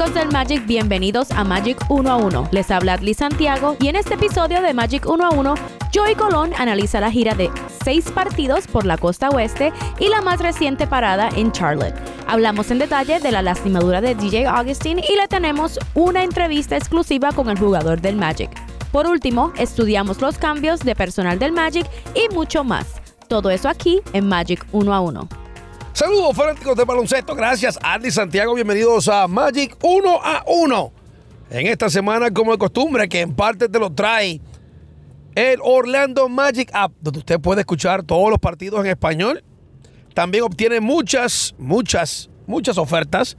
Fanáticos del Magic, bienvenidos a Magic 1 a 1. Les habla Adli Santiago y en este episodio de Magic 1 a 1, Joey Colón analiza la gira de seis partidos por la costa oeste y la más reciente parada en Charlotte. Hablamos en detalle de la lastimadura de DJ Augustin y le tenemos una entrevista exclusiva con el jugador del Magic. Por último, estudiamos los cambios de personal del Magic y mucho más. Todo eso aquí en Magic 1 a 1. Saludos fanáticos de baloncesto, gracias Andy Santiago, bienvenidos a Magic 1 a 1. En esta semana, como de costumbre, que en parte te lo trae el Orlando Magic App, donde usted puede escuchar todos los partidos en español. También obtiene muchas, muchas, muchas ofertas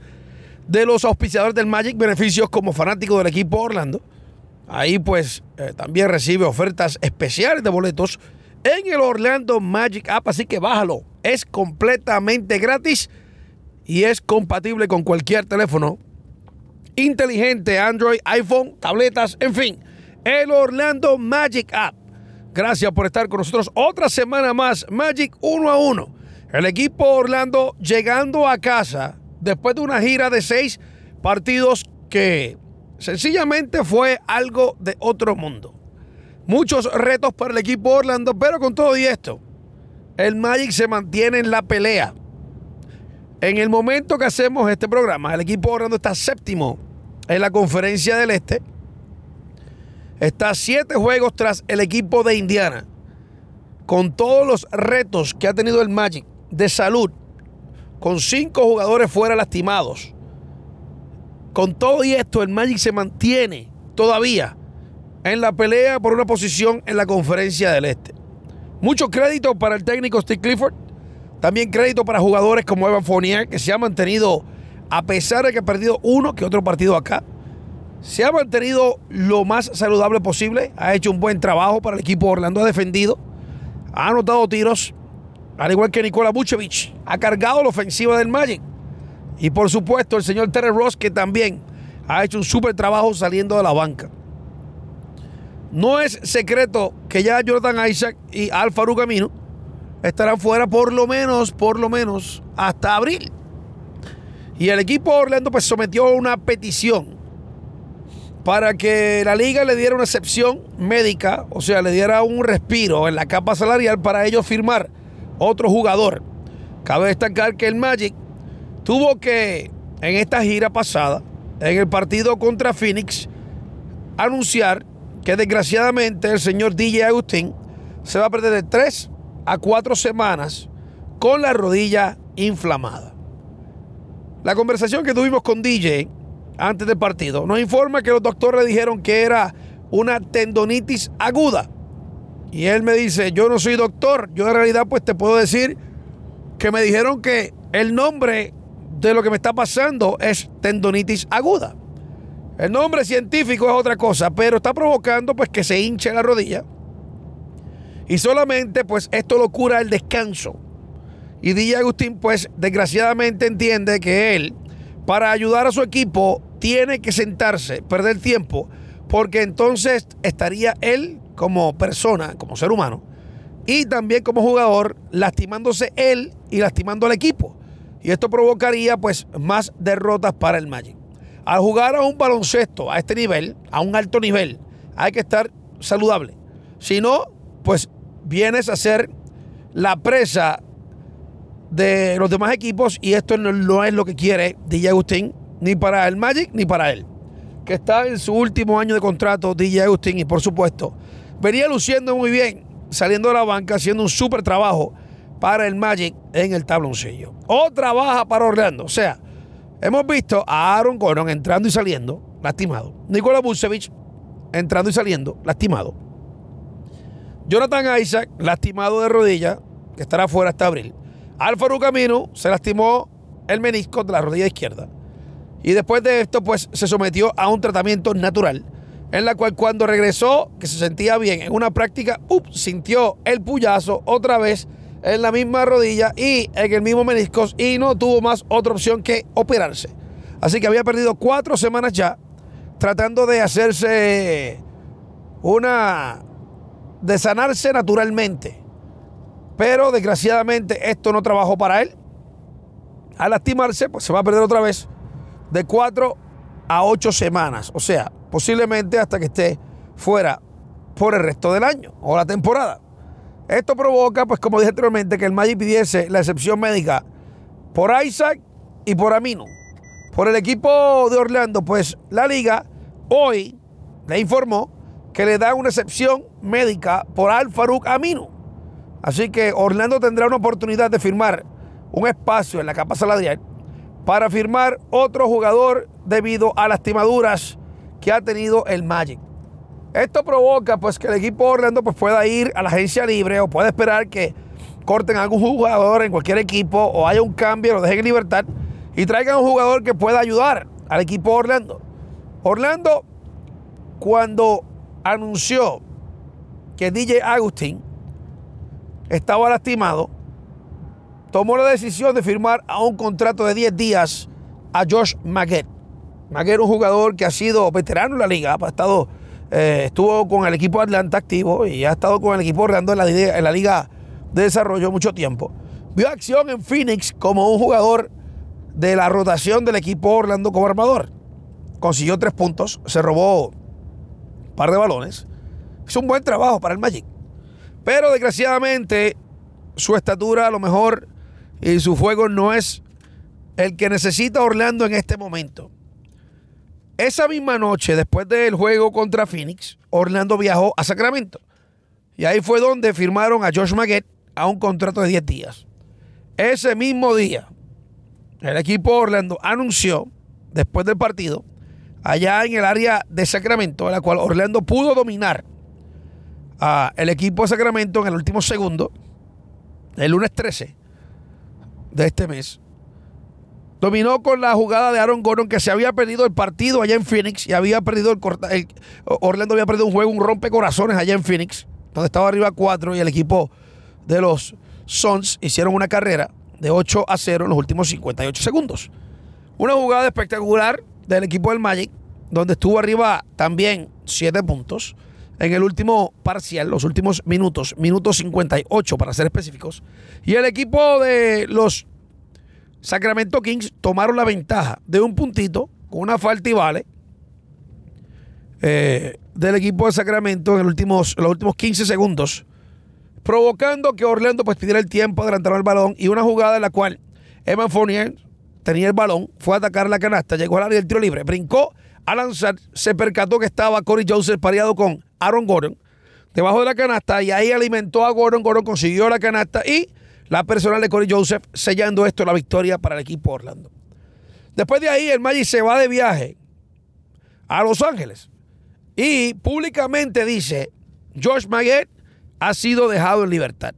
de los auspiciadores del Magic, beneficios como fanático del equipo Orlando. Ahí pues eh, también recibe ofertas especiales de boletos en el Orlando Magic App, así que bájalo. Es completamente gratis y es compatible con cualquier teléfono inteligente, Android, iPhone, tabletas, en fin. El Orlando Magic App. Gracias por estar con nosotros otra semana más. Magic 1 a 1. El equipo Orlando llegando a casa después de una gira de seis partidos que sencillamente fue algo de otro mundo. Muchos retos para el equipo Orlando, pero con todo y esto, el Magic se mantiene en la pelea. En el momento que hacemos este programa, el equipo Orlando está séptimo en la conferencia del Este. Está siete juegos tras el equipo de Indiana. Con todos los retos que ha tenido el Magic de salud, con cinco jugadores fuera lastimados. Con todo y esto, el Magic se mantiene todavía en la pelea por una posición en la conferencia del Este. Mucho crédito para el técnico Steve Clifford. También crédito para jugadores como Evan Fournier, que se ha mantenido, a pesar de que ha perdido uno que otro partido acá, se ha mantenido lo más saludable posible. Ha hecho un buen trabajo para el equipo Orlando. Ha defendido, ha anotado tiros, al igual que Nikola Vucevic. Ha cargado la ofensiva del Magic. Y por supuesto, el señor Terry Ross, que también ha hecho un súper trabajo saliendo de la banca. No es secreto que ya Jordan Isaac y Alfaro Camino estarán fuera por lo menos, por lo menos, hasta abril. Y el equipo Orlando pues sometió una petición para que la liga le diera una excepción médica, o sea, le diera un respiro en la capa salarial para ellos firmar otro jugador. Cabe destacar que el Magic tuvo que, en esta gira pasada, en el partido contra Phoenix, anunciar que desgraciadamente el señor DJ Agustín se va a perder de 3 a 4 semanas con la rodilla inflamada. La conversación que tuvimos con DJ antes del partido nos informa que los doctores le dijeron que era una tendonitis aguda. Y él me dice, yo no soy doctor, yo en realidad pues te puedo decir que me dijeron que el nombre de lo que me está pasando es tendonitis aguda. El nombre científico es otra cosa, pero está provocando pues que se hinche la rodilla. Y solamente pues esto lo cura el descanso. Y DJ Agustín pues desgraciadamente entiende que él para ayudar a su equipo tiene que sentarse, perder tiempo, porque entonces estaría él como persona, como ser humano, y también como jugador, lastimándose él y lastimando al equipo. Y esto provocaría pues más derrotas para el Magic. Al jugar a un baloncesto a este nivel, a un alto nivel, hay que estar saludable. Si no, pues vienes a ser la presa de los demás equipos y esto no, es lo que quiere DJ Agustín, ni para el Magic ni para él, que está en su último año de contrato DJ Agustín y por supuesto venía luciendo muy bien, saliendo de la banca, haciendo un súper trabajo para el Magic en el tabloncillo. Otra baja para Orlando, o sea, Hemos visto a Aaron Gordon entrando y saliendo, lastimado. Nikola Vucevic entrando y saliendo, lastimado. Jonathan Isaac, lastimado de rodilla, que estará fuera hasta abril. Alfaro Camino se lastimó el menisco de la rodilla izquierda. Y después de esto, pues se sometió a un tratamiento natural, en la cual cuando regresó, que se sentía bien en una práctica, sintió el puyazo otra vez en la misma rodilla y en el mismo meniscos y no tuvo más otra opción que operarse. Así que había perdido cuatro semanas ya tratando de hacerse una... de sanarse naturalmente. Pero desgraciadamente esto no trabajó para él. Al lastimarse, pues se va a perder otra vez de cuatro a ocho semanas. O sea, posiblemente hasta que esté fuera por el resto del año o la temporada. Esto provoca, pues como dije anteriormente, que el Magic pidiese la excepción médica por Isaac y por Amino. Por el equipo de Orlando, pues la liga hoy le informó que le da una excepción médica por Al Amino. Así que Orlando tendrá una oportunidad de firmar un espacio en la capa salarial para firmar otro jugador debido a lastimaduras que ha tenido el Magic. Esto provoca pues que el equipo de Orlando pues, pueda ir a la agencia libre o puede esperar que corten a algún jugador en cualquier equipo o haya un cambio, lo dejen en libertad y traigan un jugador que pueda ayudar al equipo de Orlando. Orlando, cuando anunció que DJ Agustín estaba lastimado, tomó la decisión de firmar a un contrato de 10 días a Josh. Maguette es un jugador que ha sido veterano en la liga, ha estado, eh, estuvo con el equipo Atlanta activo y ha estado con el equipo Orlando en la, liga de desarrollo mucho tiempo. Vio acción en Phoenix como un jugador de la rotación del equipo Orlando como armador. Consiguió tres puntos, se robó un par de balones. Hizo un buen trabajo para el Magic. Pero desgraciadamente su estatura a lo mejor y su juego no es el que necesita Orlando en este momento. Esa misma noche, después del juego contra Phoenix, Orlando viajó a Sacramento. Y ahí fue donde firmaron a Josh Maguette a un contrato de 10 días. Ese mismo día, el equipo Orlando anunció, después del partido, allá en el área de Sacramento, en la cual Orlando pudo dominar al equipo de Sacramento en el último segundo, el lunes 13 de este mes. Dominó con la jugada de Aaron Gordon que se había perdido el partido allá en Phoenix y había perdido el, Orlando había perdido un juego, un rompecorazones allá en Phoenix, donde estaba arriba 4 y el equipo de los Suns hicieron una carrera de 8 a 0 en los últimos 58 segundos. Una jugada espectacular del equipo del Magic, donde estuvo arriba también 7 puntos en el último parcial, los últimos minutos, minutos 58 para ser específicos. Y el equipo de los Sacramento Kings tomaron la ventaja de un puntito con una falta y vale eh, del equipo de Sacramento en los últimos, los últimos 15 segundos, provocando que Orlando pues pidiera el tiempo, adelantar el balón y una jugada en la cual Evan Fournier tenía el balón, fue a atacar la canasta, llegó al área del tiro libre, brincó a lanzar, se percató que estaba Corey Joseph pareado con Aaron Gordon debajo de la canasta y ahí alimentó a Gordon. Gordon consiguió la canasta y la personal de Corey Joseph sellando esto la victoria para el equipo Orlando. Después de ahí, el Magic se va de viaje a Los Ángeles y públicamente dice: Josh Maguette ha sido dejado en libertad.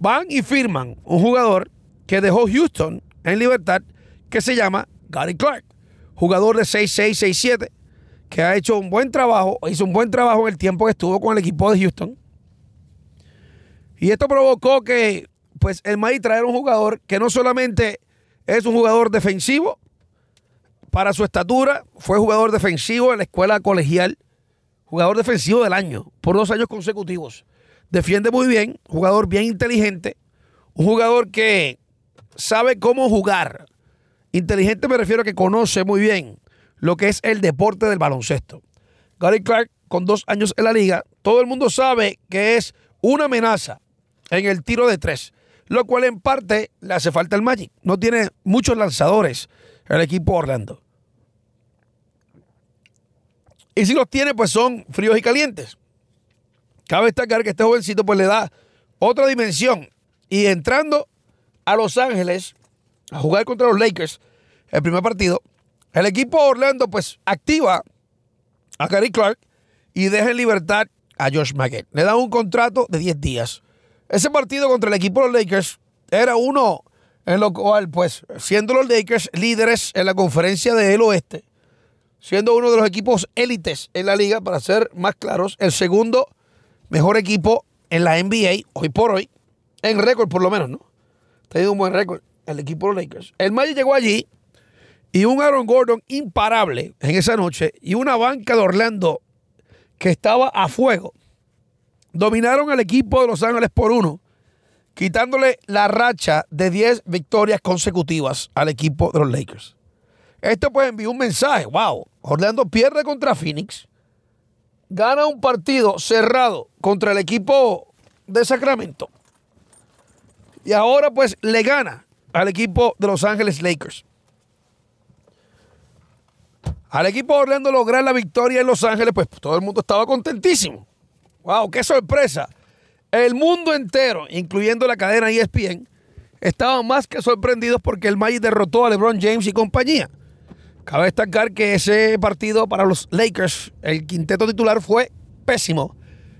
Van y firman un jugador que dejó Houston en libertad que se llama Gary Clark, jugador de 6'6, que ha hecho un buen trabajo, hizo un buen trabajo en el tiempo que estuvo con el equipo de Houston. Y esto provocó que pues el Magic traer un jugador que no solamente es un jugador defensivo, para su estatura, fue jugador defensivo en la escuela colegial, jugador defensivo del año, por dos años consecutivos. Defiende muy bien, jugador bien inteligente, un jugador que sabe cómo jugar. Inteligente me refiero a que conoce muy bien lo que es el deporte del baloncesto. Gary Clark, con dos años en la liga, todo el mundo sabe que es una amenaza en el tiro de tres, lo cual en parte le hace falta el Magic. No tiene muchos lanzadores el equipo Orlando. Y si los tiene, pues son fríos y calientes. Cabe destacar que este jovencito pues le da otra dimensión. Y entrando a Los Ángeles a jugar contra los Lakers, el primer partido, el equipo Orlando pues activa a Gary Clark y deja en libertad a Josh Maggett. Le dan un contrato de 10 días. Ese partido contra el equipo de los Lakers era uno en lo cual, pues, siendo los Lakers líderes en la conferencia del oeste, siendo uno de los equipos élites en la liga, para ser más claros, el segundo mejor equipo en la NBA, hoy por hoy, en récord por lo menos, ¿no? Tenido un buen récord el equipo de los Lakers. El Magic llegó allí y un Aaron Gordon imparable en esa noche y una banca de Orlando que estaba a fuego. Dominaron al equipo de Los Ángeles por uno, quitándole la racha de 10 victorias consecutivas al equipo de los Lakers. Esto pues envió un mensaje, wow, Orlando pierde contra Phoenix, gana un partido cerrado contra el equipo de Sacramento y ahora pues le gana al equipo de Los Ángeles Lakers. Al equipo de Orlando lograr la victoria en Los Ángeles, pues todo el mundo estaba contentísimo. ¡Wow! ¡Qué sorpresa! El mundo entero, incluyendo la cadena ESPN, estaban más que sorprendidos porque el Magic derrotó a LeBron James y compañía. Cabe destacar que ese partido para los Lakers, el quinteto titular fue pésimo.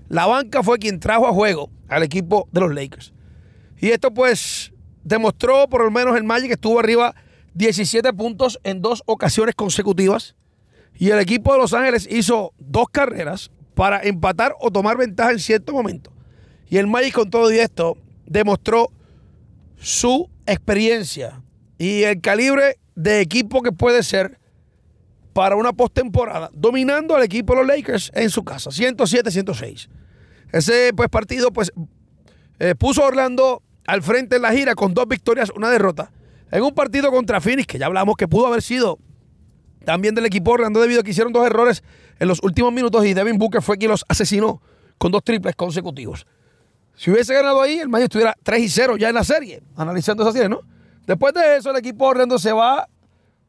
La banca fue quien trajo a juego al equipo de los Lakers. Y esto pues demostró por lo menos el Magic que estuvo arriba 17 puntos en dos ocasiones consecutivas. Y el equipo de Los Ángeles hizo dos carreras para empatar o tomar ventaja en cierto momento. Y el Magic con todo esto demostró su experiencia y el calibre de equipo que puede ser para una postemporada, dominando al equipo de los Lakers en su casa, 107-106. Ese pues, partido pues, eh, puso a Orlando al frente en la gira con dos victorias, una derrota, en un partido contra Phoenix, que ya hablamos que pudo haber sido también del equipo Orlando debido a que hicieron dos errores en los últimos minutos y Devin Booker fue quien los asesinó con dos triples consecutivos. Si hubiese ganado ahí, el Magic estuviera 3 y 0 ya en la serie, analizando esa serie, ¿no? Después de eso, el equipo Orlando se va,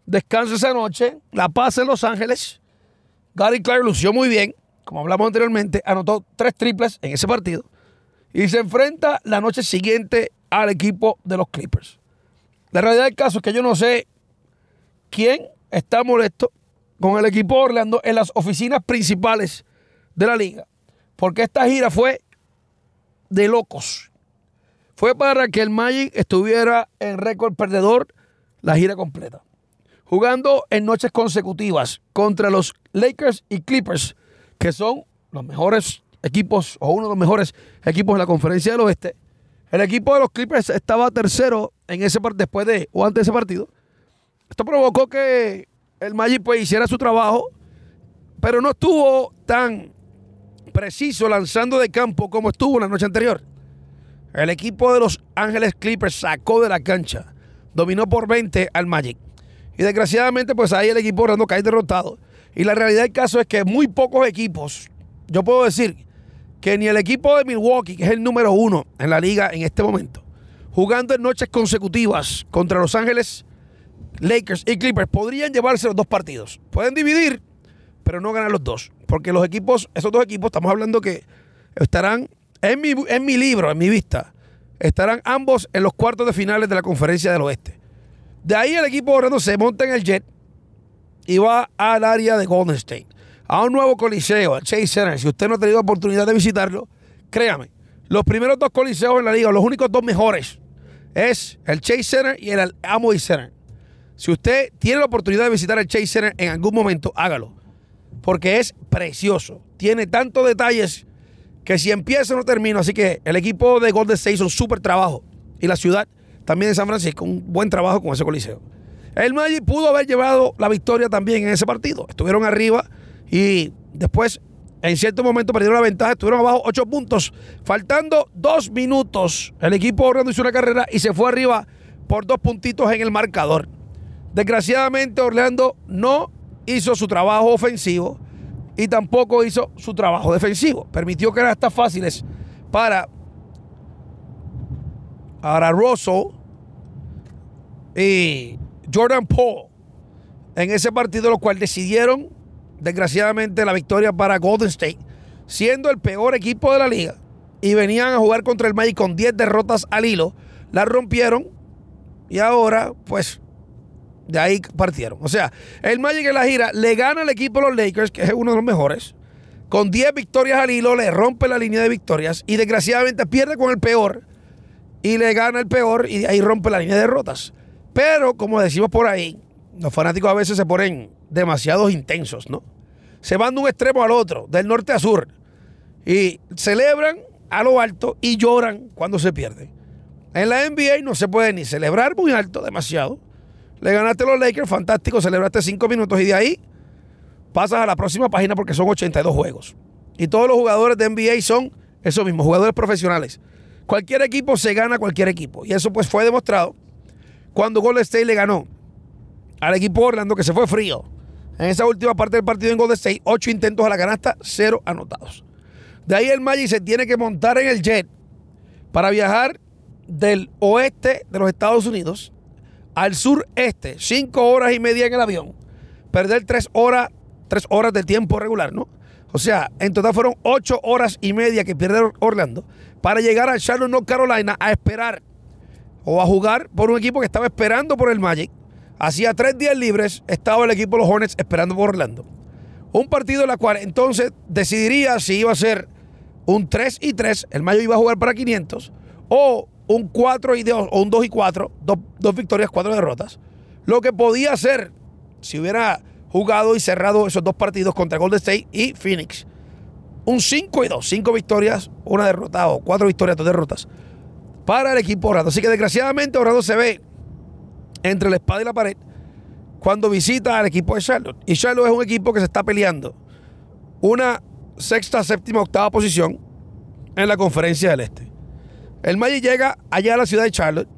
descansa esa noche, la pasa en Los Ángeles. Gary Clark lució muy bien, como hablamos anteriormente, anotó tres triples en ese partido y se enfrenta la noche siguiente al equipo de los Clippers. La realidad del caso es que yo no sé quién está molesto con el equipo Orlando en las oficinas principales de la liga, porque esta gira fue de locos. Fue para que el Magic estuviera en récord perdedor la gira completa. Jugando en noches consecutivas contra los Lakers y Clippers, que son los mejores equipos o uno de los mejores equipos de la conferencia del oeste. El equipo de los Clippers estaba tercero en ese después de o antes de ese partido. Esto provocó que el Magic pues hiciera su trabajo, pero no estuvo tan preciso lanzando de campo como estuvo la noche anterior. El equipo de los Ángeles Clippers sacó de la cancha, dominó por 20 al Magic. Y desgraciadamente, pues ahí el equipo Orlando cae derrotado. Y la realidad del caso es que muy pocos equipos, yo puedo decir que ni el equipo de Milwaukee, que es el número uno en la liga en este momento, jugando en noches consecutivas contra Los Ángeles Lakers y Clippers, podrían llevarse los dos partidos. Pueden dividir, pero no ganar los dos. Porque los equipos, esos dos equipos, estamos hablando que estarán, en mi, en mi libro, en mi vista, estarán ambos en los cuartos de finales de la conferencia del oeste. De ahí el equipo Orlando se monta en el jet y va al área de Golden State. A un nuevo coliseo, el Chase Center. Si usted no ha tenido oportunidad de visitarlo, créame, los primeros dos coliseos en la liga, los únicos dos mejores, es el Chase Center y el Amway Center. Si usted tiene la oportunidad de visitar el Chase Center en algún momento, hágalo porque es precioso. Tiene tantos detalles que si empieza no termino. Así que el equipo de Golden State hizo un súper trabajo. Y la ciudad también de San Francisco, un buen trabajo con ese coliseo. El Magic pudo haber llevado la victoria también en ese partido. Estuvieron arriba y después, en cierto momento, perdieron la ventaja. Estuvieron abajo ocho puntos. Faltando dos minutos, el equipo Orlando hizo una carrera y se fue arriba por dos puntitos en el marcador. Desgraciadamente, Orlando no hizo su trabajo ofensivo y tampoco hizo su trabajo defensivo. Permitió que eran estas fáciles para, Russell y Jordan Paul en ese partido, lo cual decidieron, desgraciadamente, la victoria para Golden State, siendo el peor equipo de la liga. Y venían a jugar contra el Magic con 10 derrotas al hilo. La rompieron y ahora, pues, de ahí partieron. O sea, el Magic en la gira le gana al equipo de los Lakers, que es uno de los mejores, con 10 victorias al hilo, le rompe la línea de victorias y desgraciadamente pierde con el peor y le gana el peor y ahí rompe la línea de derrotas. Pero, como decimos por ahí, los fanáticos a veces se ponen demasiados intensos, ¿no? Se van de un extremo al otro, del norte a sur, y celebran a lo alto y lloran cuando se pierde. En la NBA no se puede ni celebrar muy alto, demasiado, le ganaste los Lakers, fantástico, celebraste cinco minutos y de ahí pasas a la próxima página porque son 82 juegos. Y todos los jugadores de NBA son esos mismos, jugadores profesionales. Cualquier equipo se gana cualquier equipo. Y eso pues fue demostrado cuando Golden State le ganó al equipo Orlando que se fue frío. En esa última parte del partido en Golden State, ocho intentos a la canasta, cero anotados. De ahí el Magic se tiene que montar en el jet para viajar del oeste de los Estados Unidos al sureste, cinco horas y media en el avión, perder tres horas, tres horas de tiempo regular, ¿no? O sea, en total fueron ocho horas y media que pierde Orlando para llegar a Charlotte, North Carolina, a esperar o a jugar por un equipo que estaba esperando por el Magic. Hacía tres días libres, estaba el equipo de los Hornets esperando por Orlando. Un partido en el cual entonces decidiría si iba a ser un 3 y 3, el Magic iba a jugar para 500, o un 4 y 2, o un 2 y 4, dos, dos victorias, cuatro derrotas. Lo que podía ser si hubiera jugado y cerrado esos dos partidos contra Golden State y Phoenix. Un 5 y 2, 5 victorias, una derrota o 4 victorias, dos derrotas para el equipo Orlando. Así que desgraciadamente Orlando se ve entre la espada y la pared cuando visita al equipo de Charlotte. Y Charlotte es un equipo que se está peleando una sexta, séptima, octava posición en la conferencia del Este. El Magic llega allá a la ciudad de Charlotte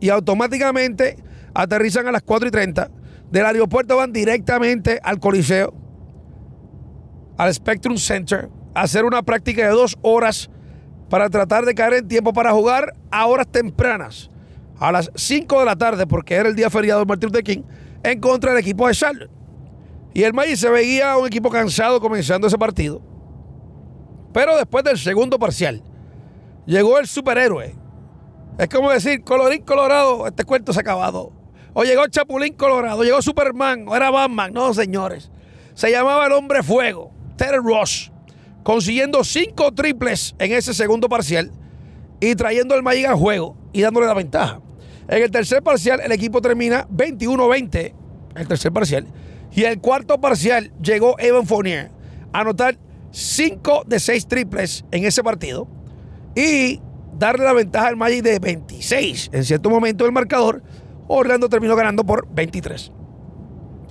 y automáticamente aterrizan a las 4 y 30 del aeropuerto van directamente al Coliseo, al Spectrum Center, a hacer una práctica de dos horas para tratar de caer en tiempo para jugar a horas tempranas, a las 5 de la tarde, porque era el día feriado de Martin Luther King, en contra del equipo de Charlotte. Y el Magic se veía un equipo cansado comenzando ese partido. Pero después del segundo parcial, llegó el superhéroe. Es como decir, colorín colorado, este cuento se ha acabado. O llegó Chapulín Colorado, llegó Superman, o era Batman. No, señores. Se llamaba el hombre fuego, Ted Ross, consiguiendo cinco triples en ese segundo parcial y trayendo el Magic al juego y dándole la ventaja. En el tercer parcial, el equipo termina 21-20, el tercer parcial. Y el cuarto parcial llegó Evan Fournier a anotar 5 de 6 triples en ese partido y darle la ventaja al Magic de 26 en cierto momento del marcador Orlando terminó ganando por 23.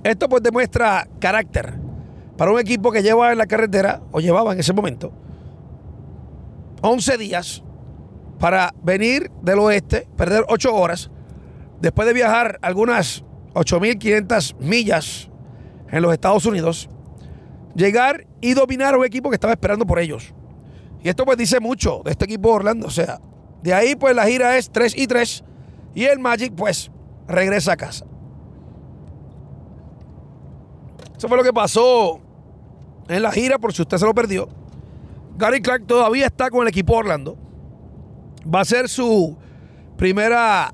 Esto pues demuestra carácter para un equipo que lleva en la carretera, o llevaba en ese momento, 11 días para venir del oeste, perder 8 horas, después de viajar algunas 8.500 millas en los Estados Unidos, llegar y dominar a un equipo que estaba esperando por ellos. Y esto pues dice mucho de este equipo de Orlando. O sea, de ahí pues la gira es 3 y 3. Y el Magic pues regresa a casa. Eso fue lo que pasó en la gira, por si usted se lo perdió. Gary Clark todavía está con el equipo Orlando. Va a ser su primera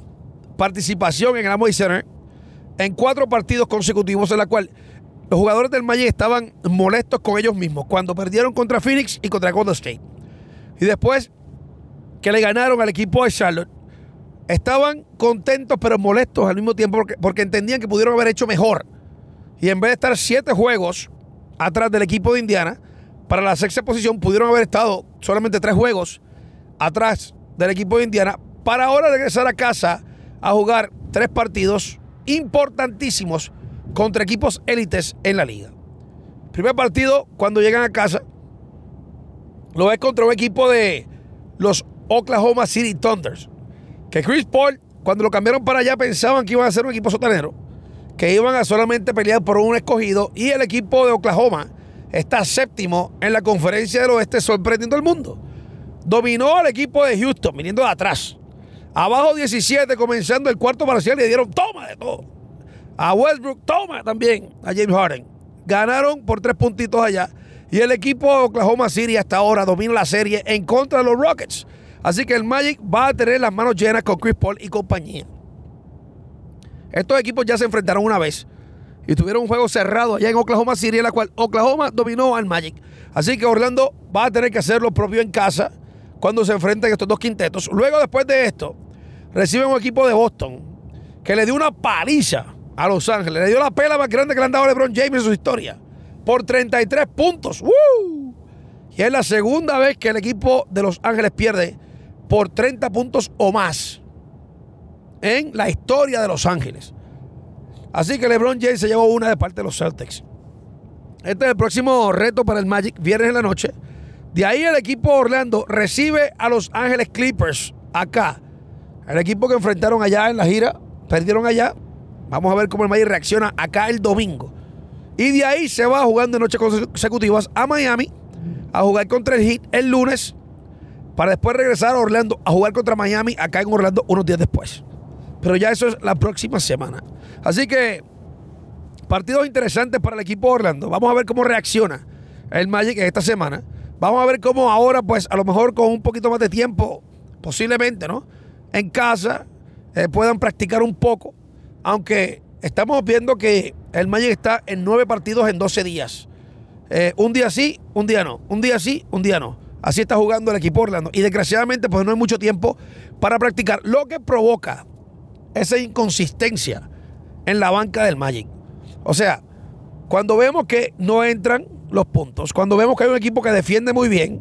participación en el Amway Center en cuatro partidos consecutivos en la cual los jugadores del Magic estaban molestos con ellos mismos cuando perdieron contra Phoenix y contra Golden State. Y después que le ganaron al equipo de Charlotte, estaban contentos pero molestos al mismo tiempo porque, entendían que pudieron haber hecho mejor. Y en vez de estar siete juegos atrás del equipo de Indiana, para la sexta posición pudieron haber estado solamente tres juegos atrás del equipo de Indiana para ahora regresar a casa a jugar tres partidos importantísimos contra equipos élites en la liga. Primer partido, cuando llegan a casa, lo es contra un equipo de los Oklahoma City Thunders. Que Chris Paul, cuando lo cambiaron para allá, pensaban que iban a ser un equipo sotanero, que iban a solamente pelear por un escogido y el equipo de Oklahoma está séptimo en la conferencia del oeste, sorprendiendo al mundo. Dominó al equipo de Houston, viniendo de atrás. Abajo 17, comenzando el cuarto parcial, le dieron toma de todo. A Westbrook, toma también a James Harden. Ganaron por tres puntitos allá. Y el equipo de Oklahoma City hasta ahora domina la serie en contra de los Rockets. Así que el Magic va a tener las manos llenas con Chris Paul y compañía. Estos equipos ya se enfrentaron una vez y tuvieron un juego cerrado allá en Oklahoma City, en la cual Oklahoma dominó al Magic. Así que Orlando va a tener que hacer lo propio en casa cuando se enfrenten estos dos quintetos. Luego, después de esto, reciben un equipo de Boston que le dio una paliza a Los Ángeles. Le dio la pela más grande que le han dado a LeBron James en su historia. Por 33 puntos. Y es la segunda vez que el equipo de Los Ángeles pierde por 30 puntos o más en la historia de Los Ángeles. Así que LeBron James se llevó una de parte de los Celtics. Este es el próximo reto para el Magic, viernes en la noche. De ahí el equipo Orlando recibe a Los Ángeles Clippers acá. El equipo que enfrentaron allá en la gira, perdieron allá, Vamos a ver cómo el Magic reacciona acá el domingo. Y de ahí se va jugando en noches consecutivas a Miami a jugar contra el Heat el lunes para después regresar a Orlando a jugar contra Miami acá en Orlando unos días después. Pero ya eso es la próxima semana. Así que partidos interesantes para el equipo de Orlando. Vamos a ver cómo reacciona el Magic esta semana. Vamos a ver cómo ahora, pues a lo mejor con un poquito más de tiempo, posiblemente, ¿no? En casa eh, puedan practicar un poco. Aunque estamos viendo que el Magic está en nueve partidos en 12 días. Eh, un día sí, un día no. Un día sí, un día no. Así está jugando el equipo Orlando. Y desgraciadamente, pues no hay mucho tiempo para practicar. Lo que provoca esa inconsistencia en la banca del Magic. O sea, cuando vemos que no entran los puntos, cuando vemos que hay un equipo que defiende muy bien,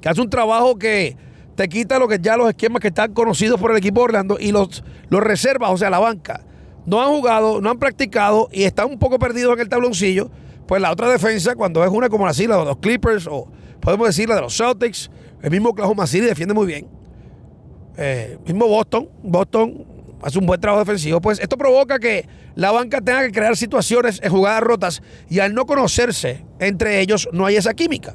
que hace un trabajo que te quita lo que ya los esquemas que están conocidos por el equipo Orlando y los, los reservas, o sea, la banca, no han jugado, no han practicado y están un poco perdidos en el tabloncillo, pues la otra defensa, cuando es una como la de los Clippers o podemos decir la de los Celtics, el mismo Oklahoma City defiende muy bien. Eh, mismo Boston, Boston hace un buen trabajo defensivo, pues esto provoca que la banca tenga que crear situaciones en jugadas rotas y al no conocerse entre ellos no hay esa química.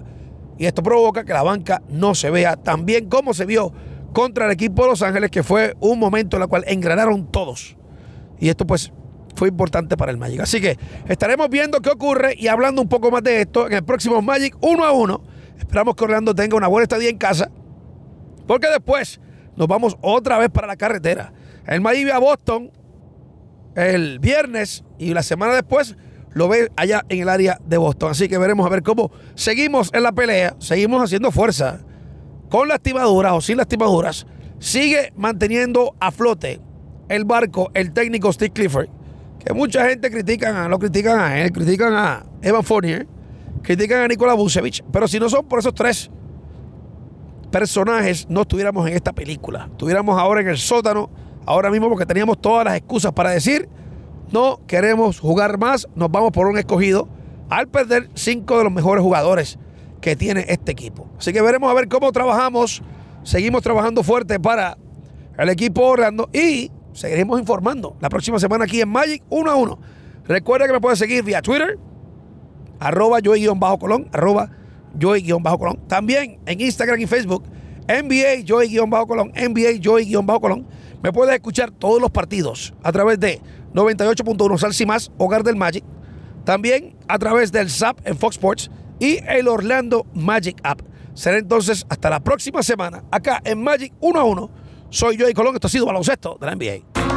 Y esto provoca que la banca no se vea tan bien como se vio contra el equipo de Los Ángeles, que fue un momento en el cual engranaron todos. Y esto pues fue importante para el Magic. Así que estaremos viendo qué ocurre y hablando un poco más de esto en el próximo Magic 1 a 1. Esperamos que Orlando tenga una buena estadía en casa, porque después nos vamos otra vez para la carretera. El Miami a Boston el viernes y la semana después lo ve allá en el área de Boston. Así que veremos a ver cómo seguimos en la pelea, seguimos haciendo fuerza con lastimaduras o sin lastimaduras. Sigue manteniendo a flote el barco, el técnico Steve Clifford, que mucha gente critican, lo critican a él, critican a Evan Fournier, critican a Nikola Vucevic, pero si no son por esos tres personajes, no estuviéramos en esta película. Estuviéramos ahora en el sótano ahora mismo porque teníamos todas las excusas para decir no queremos jugar más, nos vamos por un escogido al perder cinco de los mejores jugadores que tiene este equipo. Así que veremos a ver cómo trabajamos. Seguimos trabajando fuerte para el equipo Orlando y seguiremos informando la próxima semana aquí en Magic 1 a 1. Recuerda que me puedes seguir vía Twitter, arroba Joey-Colón, arroba Joey-Colón. También en Instagram y Facebook, NBA Joey-Colón, NBA Joey-Colón. Me puedes escuchar todos los partidos a través de 98.1 Salsi Más, Hogar del Magic. También a través del SAP en Fox Sports y el Orlando Magic App. Será entonces hasta la próxima semana acá en Magic 1 a 1. Soy Joey Colón, esto ha sido baloncesto de la NBA.